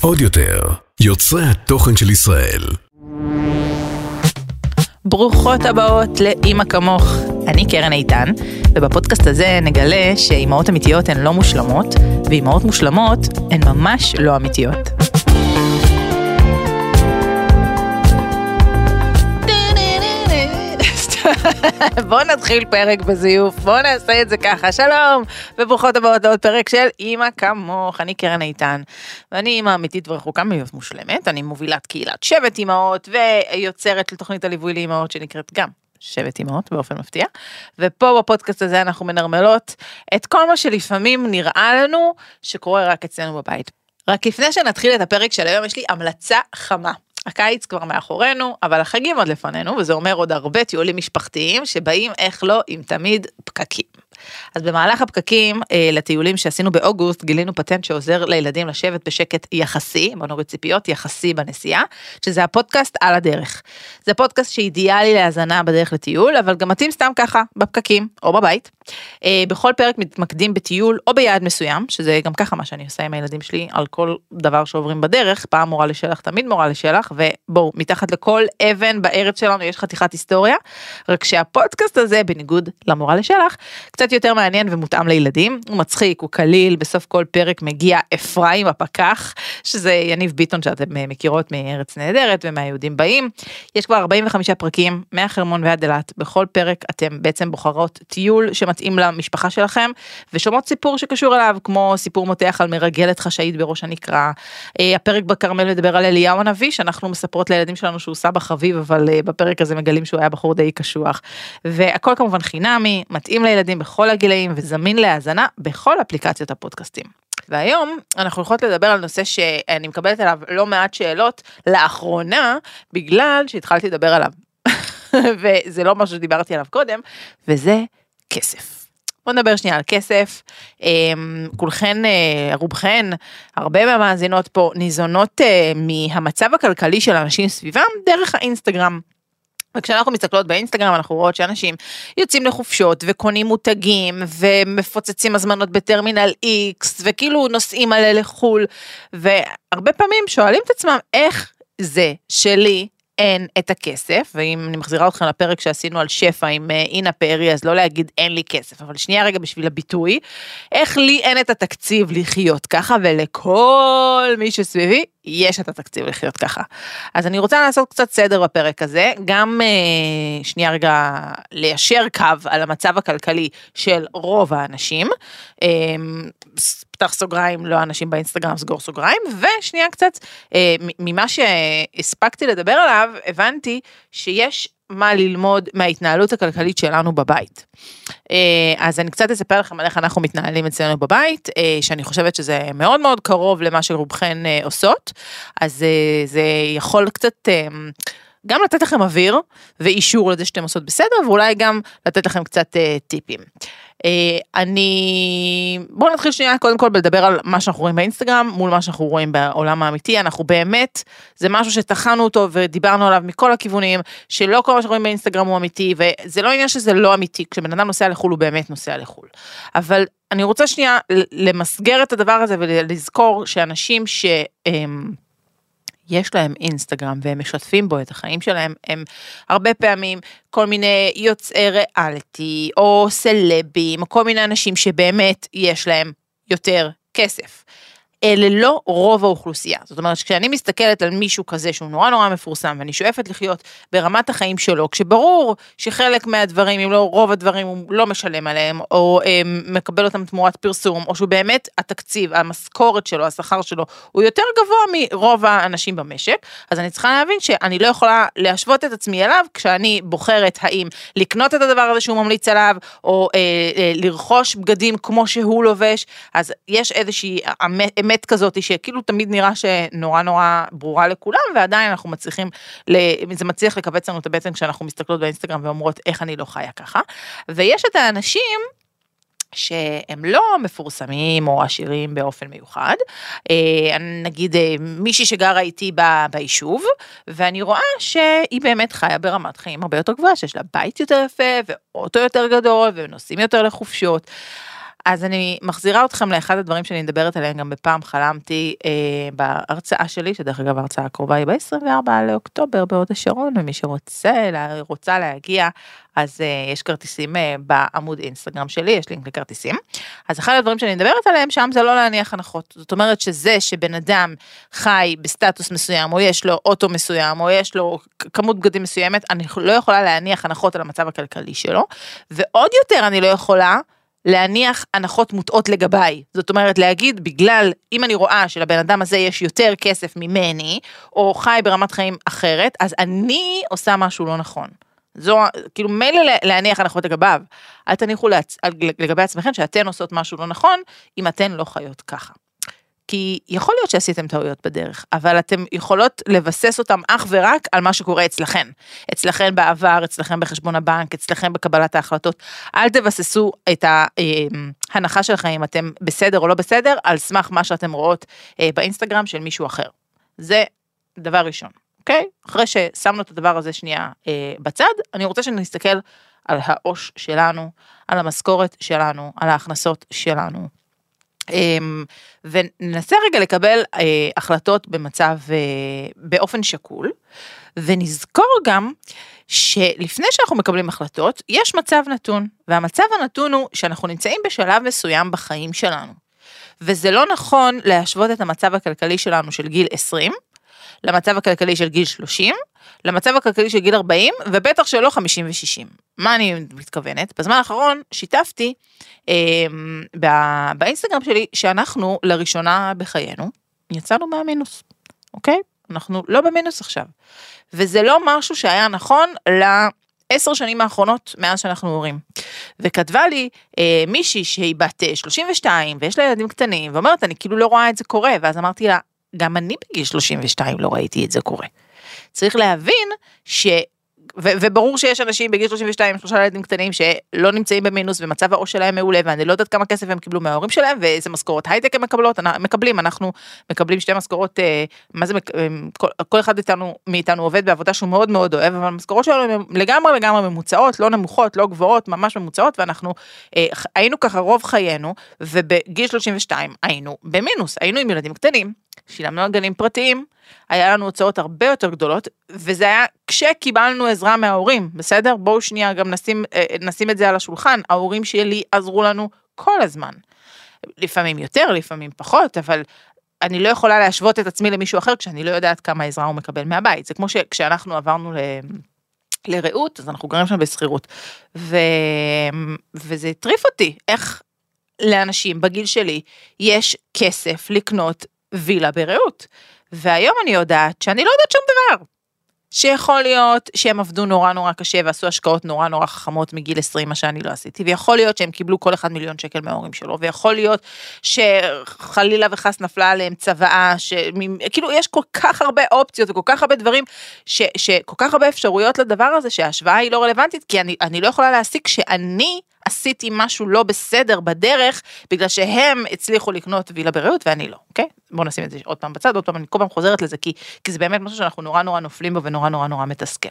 עוד יותר, יוצרי התוכן של ישראל. ברוכות הבאות לאימא כמוך. אני קרן איתן, ובפודקאסט הזה נגלה שאימהות אמיתיות הן לא מושלמות, ואימהות מושלמות הן ממש לא אמיתיות. בואו נתחיל פרק בזיוף, בואו נעשה את זה ככה, שלום, וברוכות הבאות לעוד פרק של אימא כמוך, אני קרן איתן, ואני אימא אמיתית ורחוקה מלהיות מושלמת, אני מובילת קהילת שבט אימהות, ויוצרת לתוכנית הליווי לאימהות שנקראת גם שבט אימהות באופן מפתיע, ופה בפודקאסט הזה אנחנו מנרמלות את כל מה שלפעמים נראה לנו שקורה רק אצלנו בבית. רק לפני שנתחיל את הפרק של היום יש לי המלצה חמה. הקיץ כבר מאחורינו, אבל החגים עוד לפנינו, וזה אומר עוד הרבה טיולים משפחתיים שבאים, איך לא, עם תמיד פקקים. אז במהלך הפקקים אה, לטיולים שעשינו באוגוסט גילינו פטנט שעוזר לילדים לשבת בשקט יחסי, בוא נוריד ציפיות, יחסי בנסיעה, שזה הפודקאסט על הדרך. זה פודקאסט שאידיאלי להאזנה בדרך לטיול, אבל גם מתאים סתם ככה, בפקקים או בבית. אה, בכל פרק מתמקדים בטיול או ביעד מסוים, שזה גם ככה מה שאני עושה עם הילדים שלי על כל דבר שעוברים בדרך, פעם מורה לשלח, תמיד מורה לשלח, ובואו, מתחת לכל אבן בארץ שלנו יש חתיכת היסטוריה, רק שהפודקאסט הזה, בניגוד למורה לשלח, קצת יותר מעניין ומותאם לילדים, הוא מצחיק, הוא קליל, בסוף כל פרק מגיע אפרים הפקח, שזה יניב ביטון שאתם אה, מכירות מארץ נהדרת ומהיהודים באים. יש כבר 45 פרקים, מהחרמון ועד אילת, בכל פרק אתם בעצם בוחרות טיול שמתאים למשפחה שלכם, ושומעות סיפור שקשור אליו, כמו סיפור מותח על מרגלת חשאית בראש הנקרה. אה, הפרק בכרמל מדבר על אליהו הנביא, שאנחנו מספרות לילדים שלנו שהוא סבא חביב, אבל אה, בפרק הזה מגלים שהוא היה בחור די קשוח. והכל כמובן חינמי, מתאים לילדים בכל הגילאים וזמין להאזנה בכל אפליקציות הפודקאסטים. והיום אנחנו יכולות לדבר על נושא שאני מקבלת עליו לא מעט שאלות לאחרונה, בגלל שהתחלתי לדבר עליו. וזה לא משהו שדיברתי עליו קודם, וזה כסף. בוא נדבר שנייה על כסף. אמ, כולכן, אה, רובכן, הרבה מהמאזינות פה ניזונות אה, מהמצב הכלכלי של אנשים סביבם דרך האינסטגרם. וכשאנחנו מסתכלות באינסטגרם אנחנו רואות שאנשים יוצאים לחופשות וקונים מותגים ומפוצצים הזמנות בטרמינל X וכאילו נוסעים מלא לחו"ל והרבה פעמים שואלים את עצמם איך זה שלי אין את הכסף, ואם אני מחזירה אתכם לפרק שעשינו על שפע עם אה, אינה פרי, אז לא להגיד אין לי כסף, אבל שנייה רגע בשביל הביטוי, איך לי אין את התקציב לחיות ככה, ולכל מי שסביבי יש את התקציב לחיות ככה. אז אני רוצה לעשות קצת סדר בפרק הזה, גם אה, שנייה רגע ליישר קו על המצב הכלכלי של רוב האנשים, אה, פתח סוגריים, לא האנשים באינסטגרם, סגור סוגריים, ושנייה קצת, אה, ממה שהספקתי לדבר עליו, הבנתי שיש מה ללמוד מההתנהלות הכלכלית שלנו בבית. אה, אז אני קצת אספר לכם על איך אנחנו מתנהלים אצלנו בבית, אה, שאני חושבת שזה מאוד מאוד קרוב למה שרובכן אה, עושות, אז זה יכול קצת... גם לתת לכם אוויר ואישור לזה שאתם עושות בסדר ואולי גם לתת לכם קצת אה, טיפים. אה, אני בואו נתחיל שנייה קודם כל בלדבר על מה שאנחנו רואים באינסטגרם מול מה שאנחנו רואים בעולם האמיתי. אנחנו באמת זה משהו שטחנו אותו ודיברנו עליו מכל הכיוונים שלא כל מה שאנחנו רואים באינסטגרם הוא אמיתי וזה לא עניין שזה לא אמיתי. כשבן אדם נוסע לחו"ל הוא באמת נוסע לחו"ל. אבל אני רוצה שנייה למסגר את הדבר הזה ולזכור שאנשים ש... יש להם אינסטגרם והם משתפים בו את החיים שלהם, הם הרבה פעמים כל מיני יוצאי ריאליטי או סלבים, או כל מיני אנשים שבאמת יש להם יותר כסף. אלה לא רוב האוכלוסייה. זאת אומרת, כשאני מסתכלת על מישהו כזה שהוא נורא נורא מפורסם ואני שואפת לחיות ברמת החיים שלו, כשברור שחלק מהדברים, אם לא רוב הדברים, הוא לא משלם עליהם, או אה, מקבל אותם תמורת פרסום, או שהוא באמת התקציב, המשכורת שלו, השכר שלו, הוא יותר גבוה מרוב האנשים במשק, אז אני צריכה להבין שאני לא יכולה להשוות את עצמי אליו כשאני בוחרת האם לקנות את הדבר הזה שהוא ממליץ עליו, או אה, אה, לרכוש בגדים כמו שהוא לובש, אז יש איזושהי אמת כזאת שכאילו תמיד נראה שנורא נורא ברורה לכולם ועדיין אנחנו מצליחים, זה מצליח לכווץ לנו את הבטן כשאנחנו מסתכלות באינסטגרם ואומרות איך אני לא חיה ככה. ויש את האנשים שהם לא מפורסמים או עשירים באופן מיוחד. אה, נגיד אה, מישהי שגרה איתי ביישוב, ואני רואה שהיא באמת חיה ברמת חיים הרבה יותר גבוהה, שיש לה בית יותר יפה ואוטו יותר גדול ונוסעים יותר לחופשות. אז אני מחזירה אתכם לאחד הדברים שאני מדברת עליהם גם בפעם חלמתי אה, בהרצאה שלי, שדרך אגב ההרצאה הקרובה היא ב-24 לאוקטובר בהוד השרון, ומי שרוצה, רוצה להגיע, אז אה, יש כרטיסים אה, בעמוד אינסטגרם שלי, יש לינק לכרטיסים. אז אחד הדברים שאני מדברת עליהם שם זה לא להניח הנחות. זאת אומרת שזה שבן אדם חי בסטטוס מסוים, או יש לו אוטו מסוים, או יש לו כמות בגדים מסוימת, אני לא יכולה להניח הנחות על המצב הכלכלי שלו, ועוד יותר אני לא יכולה להניח הנחות מוטעות לגביי. זאת אומרת, להגיד, בגלל, אם אני רואה שלבן אדם הזה יש יותר כסף ממני, או חי ברמת חיים אחרת, אז אני עושה משהו לא נכון. זו, כאילו מילא להניח הנחות לגביו, אל תניחו לעצ... לגבי עצמכם שאתן עושות משהו לא נכון, אם אתן לא חיות ככה. כי יכול להיות שעשיתם טעויות בדרך, אבל אתם יכולות לבסס אותם אך ורק על מה שקורה אצלכם. אצלכם בעבר, אצלכם בחשבון הבנק, אצלכם בקבלת ההחלטות. אל תבססו את ההנחה שלכם אם אתם בסדר או לא בסדר, על סמך מה שאתם רואות אה, באינסטגרם של מישהו אחר. זה דבר ראשון, אוקיי? אחרי ששמנו את הדבר הזה שנייה אה, בצד, אני רוצה שנסתכל על העו"ש שלנו, על המשכורת שלנו, על ההכנסות שלנו. אמ, וננסה רגע לקבל אה, החלטות במצב, אה, באופן שקול, ונזכור גם שלפני שאנחנו מקבלים החלטות, יש מצב נתון, והמצב הנתון הוא שאנחנו נמצאים בשלב מסוים בחיים שלנו. וזה לא נכון להשוות את המצב הכלכלי שלנו של גיל 20 למצב הכלכלי של גיל 30, למצב הכלכלי של גיל 40, ובטח שלא 50 ו-60. מה אני מתכוונת? בזמן האחרון שיתפתי אה, באינסטגרם שלי שאנחנו לראשונה בחיינו יצאנו מהמינוס, אוקיי? אנחנו לא במינוס עכשיו. וזה לא משהו שהיה נכון לעשר שנים האחרונות מאז שאנחנו הורים. וכתבה לי אה, מישהי שהיא בת 32 אה, ויש לה ילדים קטנים ואומרת אני כאילו לא רואה את זה קורה ואז אמרתי לה גם אני בגיל 32 לא ראיתי את זה קורה. צריך להבין ש... וברור שיש אנשים בגיל 32 שלושה ילדים קטנים שלא נמצאים במינוס ומצב העו"ש שלהם מעולה ואני לא יודעת כמה כסף הם קיבלו מההורים שלהם ואיזה משכורות הייטק הם מקבלות מקבלים אנחנו מקבלים שתי משכורות אה, מה זה כל, כל אחד איתנו מאיתנו עובד בעבודה שהוא מאוד מאוד אוהב אבל המשכורות שלנו הן לגמרי לגמרי ממוצעות לא נמוכות לא גבוהות ממש ממוצעות ואנחנו אה, היינו ככה רוב חיינו ובגיל 32 היינו במינוס היינו עם ילדים קטנים שילמנו על גנים פרטיים, היה לנו הוצאות הרבה יותר גדולות, וזה היה כשקיבלנו עזרה מההורים, בסדר? בואו שנייה גם נשים, אה, נשים את זה על השולחן, ההורים שלי עזרו לנו כל הזמן. לפעמים יותר, לפעמים פחות, אבל אני לא יכולה להשוות את עצמי למישהו אחר כשאני לא יודעת כמה עזרה הוא מקבל מהבית. זה כמו שכשאנחנו עברנו ל... לרעות, אז אנחנו גרים שם בשכירות. ו... וזה הטריף אותי, איך לאנשים בגיל שלי יש כסף לקנות וילה ברעות. והיום אני יודעת שאני לא יודעת שום דבר. שיכול להיות שהם עבדו נורא נורא קשה ועשו השקעות נורא נורא חכמות מגיל 20 מה שאני לא עשיתי ויכול להיות שהם קיבלו כל אחד מיליון שקל מההורים שלו ויכול להיות שחלילה וחס נפלה עליהם צוואה שכאילו יש כל כך הרבה אופציות וכל כך הרבה דברים ש, שכל כך הרבה אפשרויות לדבר הזה שההשוואה היא לא רלוונטית כי אני, אני לא יכולה להסיק שאני עשיתי משהו לא בסדר בדרך, בגלל שהם הצליחו לקנות וילה ברעות ואני לא, אוקיי? בואו נשים את זה עוד פעם בצד, עוד פעם, אני כל פעם חוזרת לזה, כי, כי זה באמת משהו שאנחנו נורא נורא נופלים בו ונורא נורא נורא מתסכל.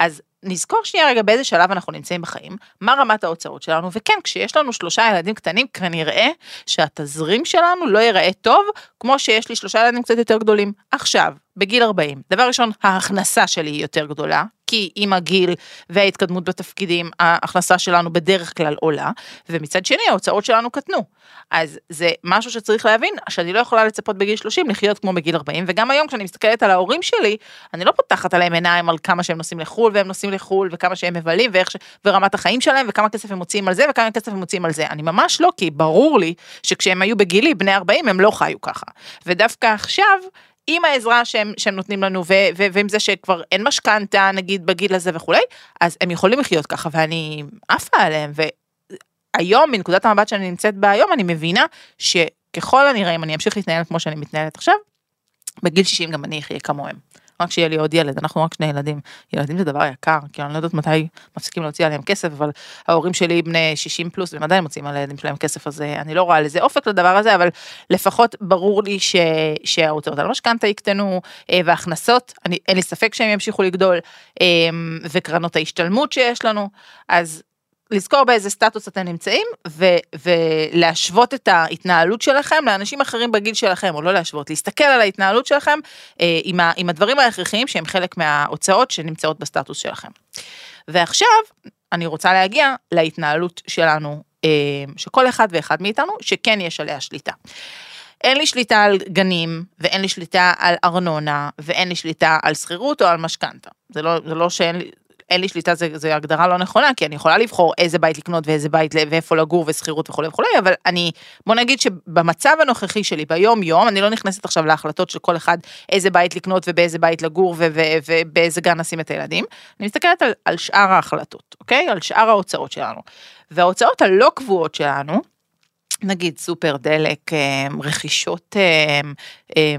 אז נזכור שנייה רגע באיזה שלב אנחנו נמצאים בחיים, מה רמת ההוצאות שלנו, וכן, כשיש לנו שלושה ילדים קטנים, כנראה שהתזרים שלנו לא ייראה טוב, כמו שיש לי שלושה ילדים קצת יותר גדולים. עכשיו, בגיל 40, דבר ראשון, ההכנסה שלי היא יותר גדולה, כי עם הגיל וההתקדמות בתפקידים, ההכנסה שלנו בדרך כלל עולה, ומצד שני ההוצאות שלנו קטנו. אז זה משהו שצריך להבין, שאני לא יכולה לצפות בגיל 30 לחיות כמו בגיל 40, וגם היום כשאני מסתכלת על ההורים שלי, אני לא פותחת עליהם עיניים על כמה שהם נוסעים לחו"ל, והם נוסעים לחו"ל, וכמה שהם מבלים, ש... ורמת החיים שלהם, וכמה כסף הם מוציאים על זה, וכמה כסף הם מוציאים על זה. אני ממש לא, כי ברור לי שכשהם היו בגילי, בני 40, הם לא חיו ככה. ודווקא עכשיו, עם העזרה שהם, שהם נותנים לנו ו, ו, ועם זה שכבר אין משכנתה נגיד בגיל הזה וכולי, אז הם יכולים לחיות ככה ואני עפה עליהם והיום מנקודת המבט שאני נמצאת בה היום אני מבינה שככל הנראה אם אני אמשיך להתנהל כמו שאני מתנהלת עכשיו, בגיל 60 גם אני אחיה כמוהם. רק שיהיה לי עוד ילד, אנחנו רק שני ילדים. ילדים זה דבר יקר, כי אני לא יודעת מתי מפסיקים להוציא עליהם כסף, אבל ההורים שלי בני 60 פלוס, והם עדיין מוציאים על הילדים שלהם כסף, אז אני לא רואה לזה אופק לדבר הזה, אבל לפחות ברור לי ש... שההוצאות על המשכנתה יקטנו, אה, והכנסות, אני, אין לי ספק שהם ימשיכו לגדול, אה, וקרנות ההשתלמות שיש לנו, אז לזכור באיזה סטטוס אתם נמצאים, ו- ולהשוות את ההתנהלות שלכם לאנשים אחרים בגיל שלכם, או לא להשוות, להסתכל על ההתנהלות שלכם אה, עם, ה- עם הדברים ההכרחיים שהם חלק מההוצאות שנמצאות בסטטוס שלכם. ועכשיו, אני רוצה להגיע להתנהלות שלנו, אה, שכל אחד ואחד מאיתנו, שכן יש עליה שליטה. אין לי שליטה על גנים, ואין לי שליטה על ארנונה, ואין לי שליטה על שכירות או על משכנתה. זה לא, זה לא שאין לי, אין לי שליטה, זה הגדרה לא נכונה, כי אני יכולה לבחור איזה בית לקנות ואיזה בית, ואיפה לגור ושכירות וכולי וכולי, אבל אני, בוא נגיד שבמצב הנוכחי שלי, ביום יום, אני לא נכנסת עכשיו להחלטות של כל אחד איזה בית לקנות ובאיזה בית לגור ובאיזה גן נשים את הילדים, אני מסתכלת על, על שאר ההחלטות, אוקיי? על שאר ההוצאות שלנו. וההוצאות הלא קבועות שלנו, נגיד סופר דלק, אה, רכישות אה, אה,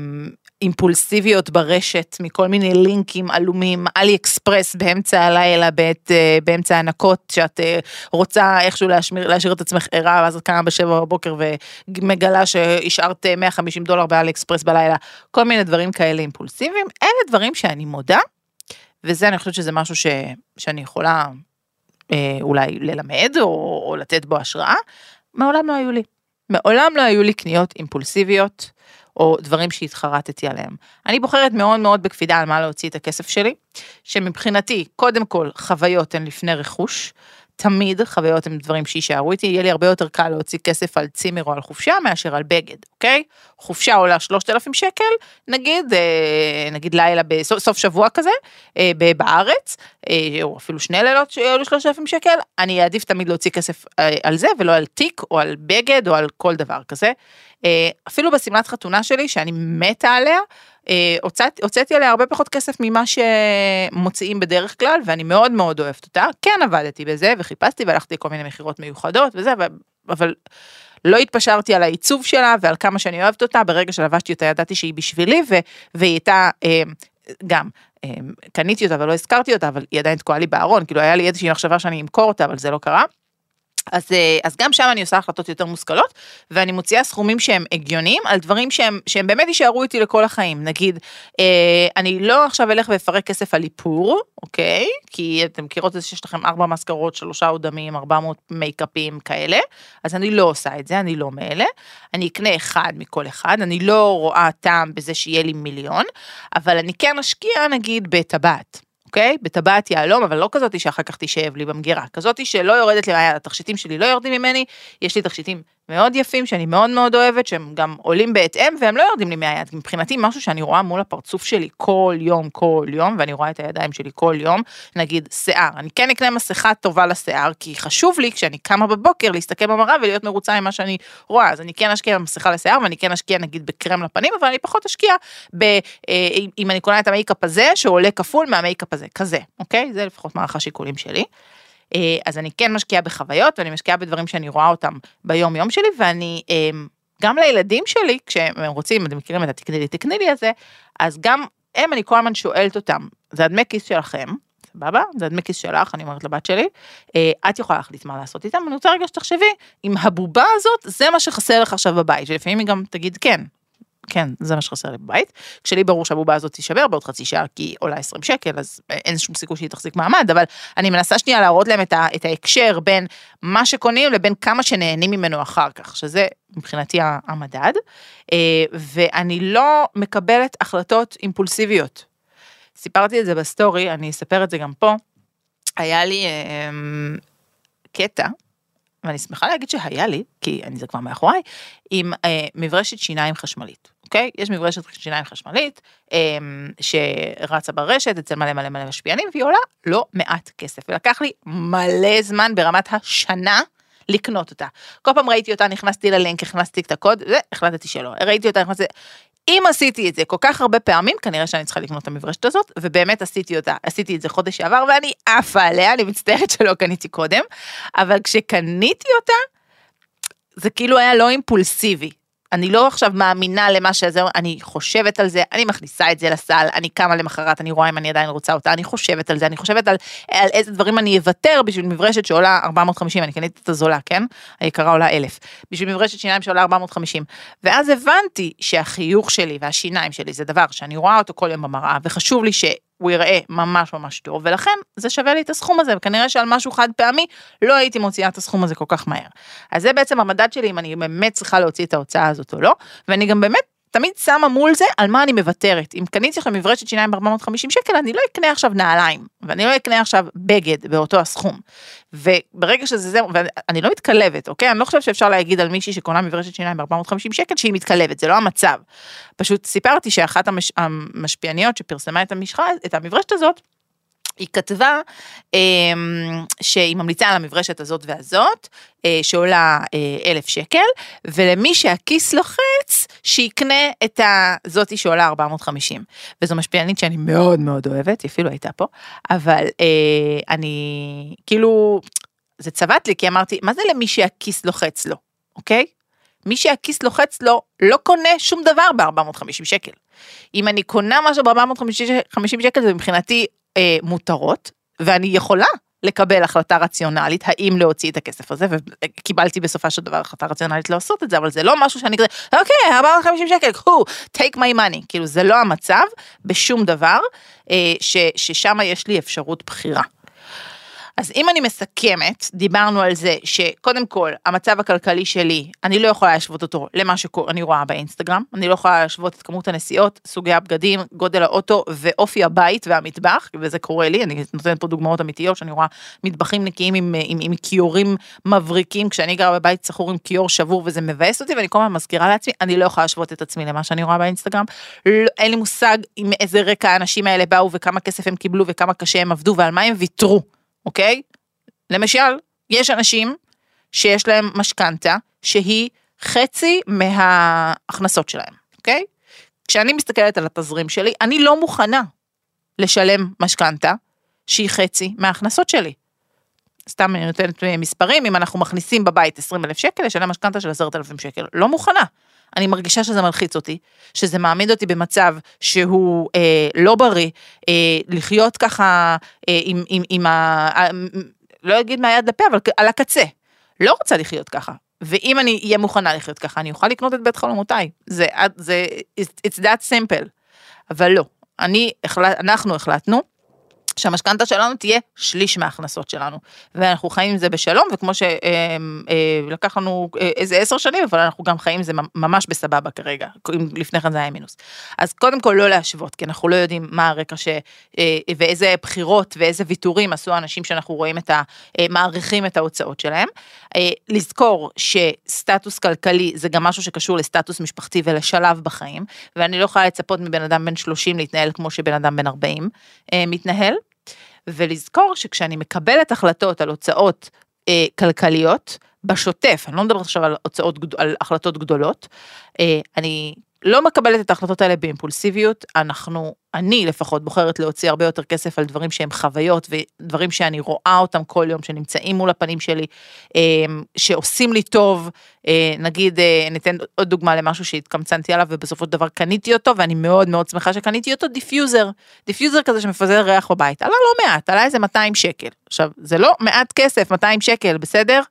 אימפולסיביות ברשת מכל מיני לינקים עלומים, אלי אקספרס באמצע הלילה, בעת, באמצע הנקות, שאת רוצה איכשהו להשמיר, להשאיר את עצמך ערה, ואז את קמה בשבע בבוקר ומגלה שהשארת 150 דולר באלי אקספרס בלילה, כל מיני דברים כאלה אימפולסיביים, אלה דברים שאני מודה, וזה אני חושבת שזה משהו ש, שאני יכולה אה, אולי ללמד או, או לתת בו השראה, מעולם לא היו לי. מעולם לא היו לי קניות אימפולסיביות או דברים שהתחרטתי עליהם. אני בוחרת מאוד מאוד בקפידה על מה להוציא את הכסף שלי, שמבחינתי, קודם כל, חוויות הן לפני רכוש. תמיד חוויות הם דברים שיישארו איתי, יהיה לי הרבה יותר קל להוציא כסף על צימר או על חופשה מאשר על בגד, אוקיי? חופשה עולה 3,000 שקל, נגיד, אה, נגיד לילה בסוף שבוע כזה, אה, בארץ, אה, או אפילו שני לילות שעלו 3,000 שקל, אני אעדיף תמיד להוציא כסף על זה ולא על תיק או על בגד או על כל דבר כזה. אפילו בשמלת חתונה שלי, שאני מתה עליה, הוצאתי עליה הרבה פחות כסף ממה שמוציאים בדרך כלל, ואני מאוד מאוד אוהבת אותה. כן עבדתי בזה, וחיפשתי והלכתי לכל מיני מכירות מיוחדות וזה, אבל לא התפשרתי על העיצוב שלה ועל כמה שאני אוהבת אותה, ברגע שלבשתי אותה ידעתי שהיא בשבילי, והיא הייתה אה, גם, אה, קניתי אותה ולא הזכרתי אותה, אבל היא עדיין תקועה לי בארון, כאילו היה לי איזושהי מחשבה שאני אמכור אותה, אבל זה לא קרה. אז, אה, אז גם שם אני עושה החלטות יותר מושכלות, ואני מוציאה סכומים שהם הגיוניים על דברים שהם, שהם באמת יישארו איתי לכל החיים. נגיד, אה, אני לא עכשיו אלך ואפרק כסף על איפור, אוקיי? כי אתם מכירות את זה שיש לכם ארבע מזכרות, שלושה אודמים, ארבע מאות מייקאפים כאלה, אז אני לא עושה את זה, אני לא מאלה. אני אקנה אחד מכל אחד, אני לא רואה טעם בזה שיהיה לי מיליון, אבל אני כן אשקיע נגיד בטבעת. אוקיי? בטבעת יהלום, אבל לא כזאתי שאחר כך תשב לי במגירה, כזאתי שלא יורדת לי, התכשיטים שלי לא יורדים ממני, יש לי תכשיטים מאוד יפים שאני מאוד מאוד אוהבת, שהם גם עולים בהתאם והם לא יורדים לי מהיד. מבחינתי משהו שאני רואה מול הפרצוף שלי כל יום, כל יום, ואני רואה את הידיים שלי כל יום, נגיד שיער. אני כן אקנה מסכה טובה לשיער, כי חשוב לי כשאני קמה בבוקר להסתכל במראה ולהיות מרוצה ממה שאני רואה. אז אני כן אשקיע במסכה לשיער ואני כן אשקיע נגיד בקרם לפנים, אבל אני פחות אשקיע ב... אה, אם אני קונה את המייקאפ הזה, שעולה כפול מהמייקאפ הזה, כזה, אוקיי? זה לפחות מערך השיקולים שלי. אה, אז אני כן משקיעה בחוויות ואני משקיעה בדברים שאני רואה אותם ביום יום שלי ואני אה, גם לילדים שלי כשהם רוצים אתם מכירים את התקני לי תקני לי הזה אז גם הם אני כל הזמן שואלת אותם זה הדמי כיס שלכם סבבה זה הדמי כיס שלך אני אומרת לבת שלי אה, את יכולה להחליט מה לעשות איתם אני רוצה רגע שתחשבי אם הבובה הזאת זה מה שחסר לך עכשיו בבית ולפעמים היא גם תגיד כן כן, זה מה שחסר לי בבית. כשלי ברור שהבובה הזאת תישבר בעוד חצי שעה כי היא עולה 20 שקל, אז אין שום סיכוי שהיא תחזיק מעמד, אבל אני מנסה שנייה להראות להם את, ה, את ההקשר בין מה שקונים לבין כמה שנהנים ממנו אחר כך, שזה מבחינתי המדד. אה, ואני לא מקבלת החלטות אימפולסיביות. סיפרתי את זה בסטורי, אני אספר את זה גם פה. היה לי אה, קטע ואני שמחה להגיד שהיה לי, כי אני זה כבר מאחוריי, עם אה, מברשת שיניים חשמלית, אוקיי? יש מברשת שיניים חשמלית אה, שרצה ברשת אצל מלא מלא מלא משפיענים, והיא עולה לא מעט כסף, ולקח לי מלא זמן ברמת השנה. לקנות אותה. כל פעם ראיתי אותה, נכנסתי ללינק, הכנסתי את הקוד, והחלטתי שלא. ראיתי אותה, נכנסתי... אם עשיתי את זה כל כך הרבה פעמים, כנראה שאני צריכה לקנות את המברשת הזאת, ובאמת עשיתי אותה, עשיתי את זה חודש שעבר, ואני עפה עליה, אני מצטערת שלא קניתי קודם, אבל כשקניתי אותה, זה כאילו היה לא אימפולסיבי. אני לא עכשיו מאמינה למה שזה, אני חושבת על זה, אני מכניסה את זה לסל, אני קמה למחרת, אני רואה אם אני עדיין רוצה אותה, אני חושבת על זה, אני חושבת על, על איזה דברים אני אוותר בשביל מברשת שעולה 450, אני קניתי את הזולה, כן? היקרה עולה 1,000. בשביל מברשת שיניים שעולה 450. ואז הבנתי שהחיוך שלי והשיניים שלי זה דבר שאני רואה אותו כל יום במראה, וחשוב לי ש... הוא יראה ממש ממש טוב, ולכן זה שווה לי את הסכום הזה, וכנראה שעל משהו חד פעמי לא הייתי מוציאה את הסכום הזה כל כך מהר. אז זה בעצם המדד שלי אם אני באמת צריכה להוציא את ההוצאה הזאת או לא, ואני גם באמת תמיד שמה מול זה על מה אני מוותרת. אם קניתי עכשיו מברשת שיניים ב-450 שקל, אני לא אקנה עכשיו נעליים, ואני לא אקנה עכשיו בגד באותו הסכום. וברגע שזה זה, ואני לא מתקלבת, אוקיי? אני לא חושבת שאפשר להגיד על מישהי שקונה מברשת שיניים ב-450 שקל שהיא מתקלבת, זה לא המצב. פשוט סיפרתי שאחת המש... המשפיעניות שפרסמה את, המשחה, את המברשת הזאת, היא כתבה אה, שהיא ממליצה על המברשת הזאת והזאת, אה, שעולה אה, אלף שקל, ולמי שהכיס לוחץ, שיקנה את הזאתי שעולה 450. וזו משפיענית שאני מאוד מאוד אוהבת, היא אפילו הייתה פה, אבל אה, אני, כאילו, זה צבט לי, כי אמרתי, מה זה למי שהכיס לוחץ לו, אוקיי? מי שהכיס לוחץ לו, לא קונה שום דבר ב-450 שקל. אם אני קונה משהו ב-450 שקל, זה מבחינתי אה, מותרות, ואני יכולה לקבל החלטה רציונלית האם להוציא את הכסף הזה, וקיבלתי בסופה של דבר החלטה רציונלית לעשות את זה, אבל זה לא משהו שאני כזה, אוקיי, 450 שקל, קחו, take my money, כאילו זה לא המצב בשום דבר, אה, ששם יש לי אפשרות בחירה. אז אם אני מסכמת, דיברנו על זה שקודם כל, המצב הכלכלי שלי, אני לא יכולה להשוות אותו למה שאני רואה באינסטגרם, אני לא יכולה להשוות את כמות הנסיעות, סוגי הבגדים, גודל האוטו ואופי הבית והמטבח, וזה קורה לי, אני נותנת פה דוגמאות אמיתיות, שאני רואה מטבחים נקיים עם, עם, עם כיורים מבריקים, כשאני גרה בבית סחור עם כיור שבור וזה מבאס אותי, ואני כל הזמן מזכירה לעצמי, אני לא יכולה להשוות את עצמי למה שאני רואה באינסטגרם, לא, אין לי מושג עם איזה רקע האנשים האלה באו וכמה כסף הם קיבלו וכמה קשה הם עבדו ועל מה הם ויתרו. אוקיי? למשל, יש אנשים שיש להם משכנתה שהיא חצי מההכנסות שלהם, אוקיי? כשאני מסתכלת על התזרים שלי, אני לא מוכנה לשלם משכנתה שהיא חצי מההכנסות שלי. סתם אני נותנת מספרים, אם אנחנו מכניסים בבית 20 אלף שקל, לשלם משכנתה של 10,000 שקל, לא מוכנה. אני מרגישה שזה מלחיץ אותי, שזה מעמיד אותי במצב שהוא אה, לא בריא, אה, לחיות ככה אה, עם, עם, עם ה... אה, לא אגיד מהיד לפה, אבל על הקצה. לא רוצה לחיות ככה. ואם אני אהיה מוכנה לחיות ככה, אני אוכל לקנות את בית חלומותיי. זה, זה, it's that simple. אבל לא, אני, אנחנו החלטנו שהמשכנתה שלנו תהיה שליש מההכנסות שלנו. ואנחנו חיים עם זה בשלום, וכמו שלקח אה, לנו אה, איזה עשר שנים, אבל אנחנו גם חיים עם זה ממש בסבבה כרגע, אם לפני כן זה היה מינוס. אז קודם כל לא להשוות, כי אנחנו לא יודעים מה הרקע ש... אה, ואיזה בחירות ואיזה ויתורים עשו האנשים שאנחנו רואים את ה... מעריכים את ההוצאות שלהם. לזכור שסטטוס כלכלי זה גם משהו שקשור לסטטוס משפחתי ולשלב בחיים, ואני לא יכולה לצפות מבן אדם בן 30 להתנהל כמו שבן אדם בן 40 מתנהל. ולזכור שכשאני מקבלת החלטות על הוצאות אה, כלכליות, בשוטף, אני לא מדברת עכשיו על הוצאות, על החלטות גדולות, אה, אני לא מקבלת את ההחלטות האלה באימפולסיביות, אנחנו, אני לפחות בוחרת להוציא הרבה יותר כסף על דברים שהם חוויות ודברים שאני רואה אותם כל יום, שנמצאים מול הפנים שלי, אמ, שעושים לי טוב, אה, נגיד, אה, ניתן עוד דוגמה למשהו שהתקמצנתי עליו ובסופו של דבר קניתי אותו ואני מאוד מאוד שמחה שקניתי אותו, דיפיוזר, דיפיוזר כזה שמפזר ריח בבית, עלה לא מעט, עלה איזה 200 שקל. עכשיו, זה לא מעט כסף, 200 שקל, בסדר?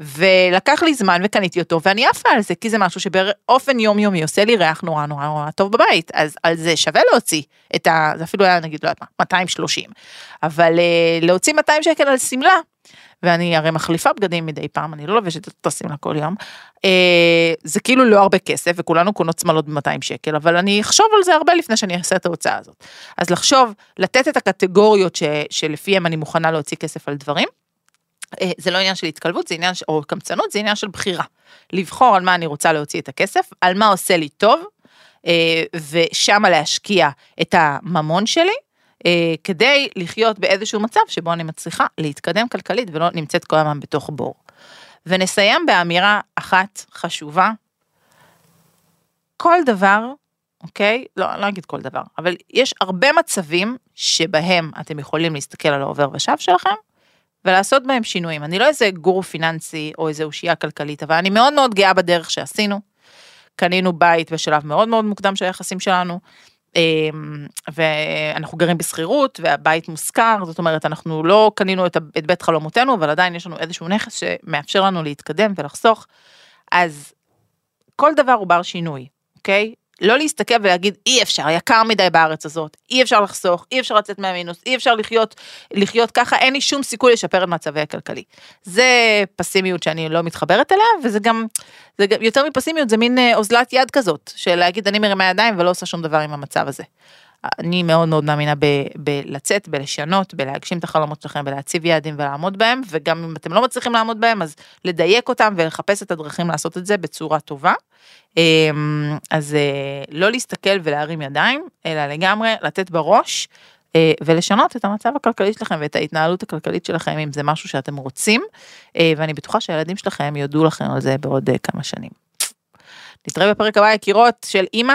ולקח לי זמן וקניתי אותו ואני עפה על זה כי זה משהו שבאופן יומיומי עושה לי ריח נורא נורא נורא טוב בבית אז על זה שווה להוציא את ה... זה אפילו היה נגיד לא יודעת מה 230 אבל uh, להוציא 200 שקל על שמלה ואני הרי מחליפה בגדים מדי פעם אני לא לובשת את אותה שמלה כל יום uh, זה כאילו לא הרבה כסף וכולנו קונות שמלות ב-200 שקל אבל אני אחשוב על זה הרבה לפני שאני אעשה את ההוצאה הזאת אז לחשוב לתת את הקטגוריות ש, שלפיהם אני מוכנה להוציא כסף על דברים. אה, זה לא עניין של התקלבות, זה עניין, או קמצנות, זה עניין של בחירה. לבחור על מה אני רוצה להוציא את הכסף, על מה עושה לי טוב, אה, ושמה להשקיע את הממון שלי, אה, כדי לחיות באיזשהו מצב שבו אני מצליחה להתקדם כלכלית ולא נמצאת כל הזמן בתוך בור. ונסיים באמירה אחת חשובה. כל דבר, אוקיי? לא, אני לא אגיד כל דבר, אבל יש הרבה מצבים שבהם אתם יכולים להסתכל על העובר ושב שלכם ולעשות בהם שינויים. אני לא איזה גורו פיננסי או איזה אושייה כלכלית, אבל אני מאוד מאוד גאה בדרך שעשינו. קנינו בית בשלב מאוד מאוד מוקדם של היחסים שלנו, אמ, ואנחנו גרים בשכירות והבית מושכר, זאת אומרת אנחנו לא קנינו את, בית חלומותינו, אבל עדיין יש לנו איזשהו נכס שמאפשר לנו להתקדם ולחסוך. אז כל דבר הוא בר שינוי, אוקיי? לא להסתכל ולהגיד אי אפשר, יקר מדי בארץ הזאת, אי אפשר לחסוך, אי אפשר לצאת מהמינוס, אי אפשר לחיות, לחיות ככה, אין לי שום סיכוי לשפר את מצבי הכלכלי. זה פסימיות שאני לא מתחברת אליה, וזה גם, זה גם יותר מפסימיות, זה מין אה, אוזלת יד כזאת, של להגיד אני מרימה ידיים ולא עושה שום דבר עם המצב הזה. אני מאוד מאוד מאמינה ב- בלצאת, בלשנות, בלהגשים את החלומות שלכם, בלהציב יעדים ולעמוד בהם, וגם אם אתם לא מצליחים לעמוד בהם, אז לדייק אותם ולחפש את הדרכים לעשות את זה בצורה טובה. אמ, אז אה, לא להסתכל ולהרים ידיים, אלא לגמרי לתת בראש. אה, ולשנות את המצב הכלכלי שלכם ואת ההתנהלות הכלכלית שלכם אם זה משהו שאתם רוצים אה, ואני בטוחה שהילדים שלכם יודו לכם על זה בעוד כמה שנים. נתראה בפרק הבא יקירות של אימא